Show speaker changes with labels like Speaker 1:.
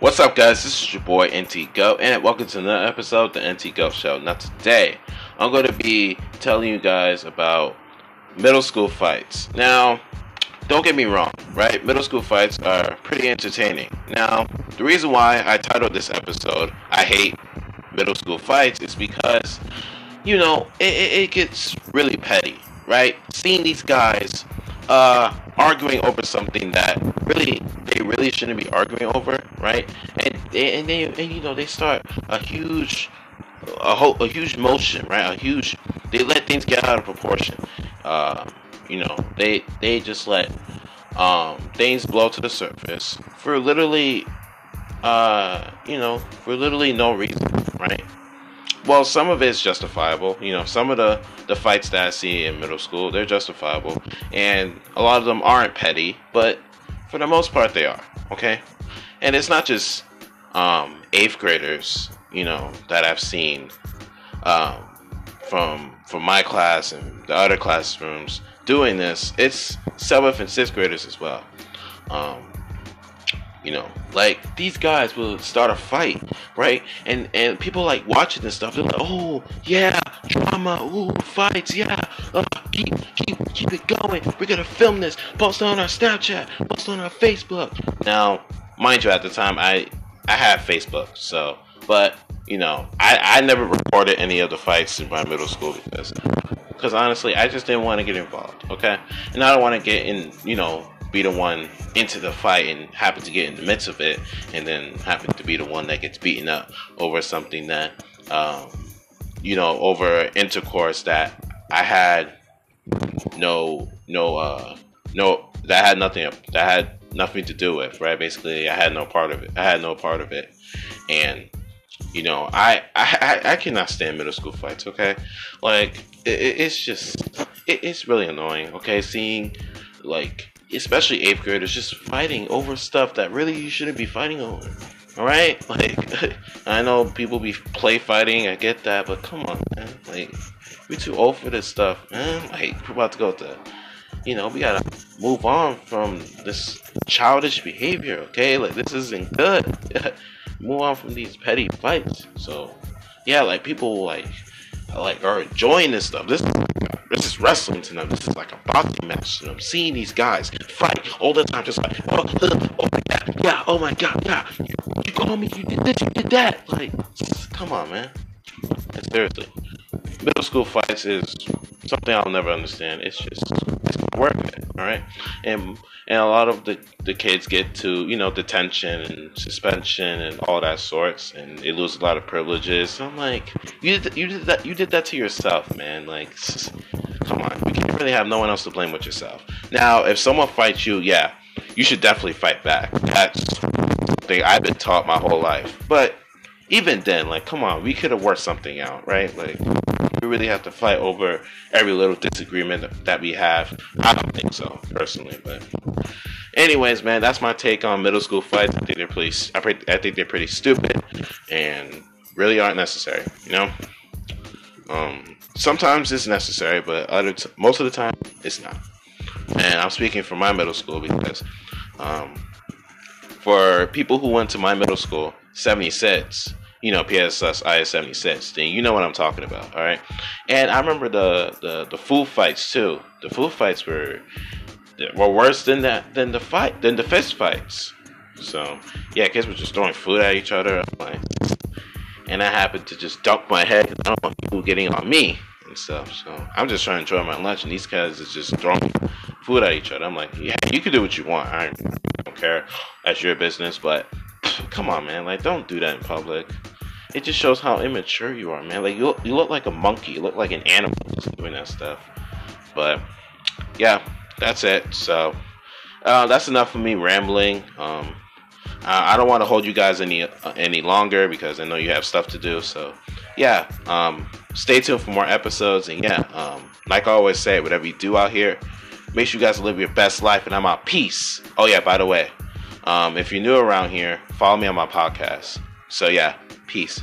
Speaker 1: What's up, guys? This is your boy NT Go, and welcome to another episode of the NT Go Show. Now, today I'm going to be telling you guys about middle school fights. Now, don't get me wrong, right? Middle school fights are pretty entertaining. Now, the reason why I titled this episode "I Hate Middle School Fights" is because, you know, it, it gets really petty, right? Seeing these guys uh, arguing over something that really they really shouldn't be arguing over, right? And they, and they and you know they start a huge a whole a huge motion, right? A huge they let things get out of proportion. Uh, you know they they just let um, things blow to the surface for literally uh, you know for literally no reason, right? Well, some of it's justifiable. You know, some of the the fights that I see in middle school, they're justifiable, and a lot of them aren't petty, but for the most part, they are. Okay, and it's not just um, eighth graders, you know, that I've seen um, from from my class and the other classrooms doing this. It's seventh and sixth graders as well. Um, you know, like these guys will start a fight, right? And and people like watching this stuff. They're like, oh yeah, drama, ooh fights, yeah. Uh, keep keep keep it going. We're gonna film this, post on our Snapchat, post on our Facebook. Now, mind you, at the time I I had Facebook, so but you know I I never reported any of the fights in my middle school because because honestly I just didn't want to get involved. Okay, and I don't want to get in you know be the one into the fight and happen to get in the midst of it, and then happen to be the one that gets beaten up over something that, um, you know, over intercourse that I had no, no, uh, no, that had nothing, that had nothing to do with, right? Basically, I had no part of it. I had no part of it, and you know, I I I cannot stand middle school fights. Okay, like it, it's just it, it's really annoying. Okay, seeing like especially eighth graders, just fighting over stuff that really you shouldn't be fighting over. All right, like I know people be play fighting, I get that, but come on, man, like we too old for this stuff, man. Like we're about to go to, you know, we gotta move on from this childish behavior, okay? Like this isn't good. move on from these petty fights. So, yeah, like people like like are enjoying this stuff. This this is wrestling to them. This is like a boxing match to them. Seeing these guys fight all the time, just like, oh, oh my god, yeah, oh my god, yeah. You, you called me, you did this, you did that. Like, come on, man. Seriously, middle school fights is something I'll never understand. It's just worth it, all right? And and a lot of the the kids get to you know detention and suspension and all that sorts, and they lose a lot of privileges. I'm like, you did you did that you did that to yourself, man. Like, come on, you can't really have no one else to blame but yourself. Now, if someone fights you, yeah, you should definitely fight back. That's something I've been taught my whole life, but even then, like, come on, we could have worked something out, right? Like, we really have to fight over every little disagreement that we have. I don't think so, personally, but anyways, man, that's my take on middle school fights. I think they're pretty, I think they're pretty stupid and really aren't necessary. You know, um, sometimes it's necessary, but other t- most of the time it's not. And I'm speaking for my middle school because um, for people who went to my middle school, 76 you know, PSS IS 76, then you know what I'm talking about, all right? And I remember the, the, the food fights too. The food fights were were worse than that than the fight than the fist fights. So yeah, kids were just throwing food at each other, and I happened to just dunk my head I don't want people getting on me and stuff. So I'm just trying to enjoy my lunch, and these guys is just throwing food at each other. I'm like, yeah, you can do what you want. I don't care. That's your business, but come on, man. Like, don't do that in public. It just shows how immature you are, man. Like, you look, you look like a monkey. You look like an animal doing that stuff. But, yeah, that's it. So, uh, that's enough of me rambling. Um, I don't want to hold you guys any uh, any longer because I know you have stuff to do. So, yeah, um, stay tuned for more episodes. And yeah, um, like I always say, whatever you do out here, make sure you guys live your best life. And I'm out. Peace. Oh yeah, by the way, um, if you're new around here, follow me on my podcast. So yeah, peace.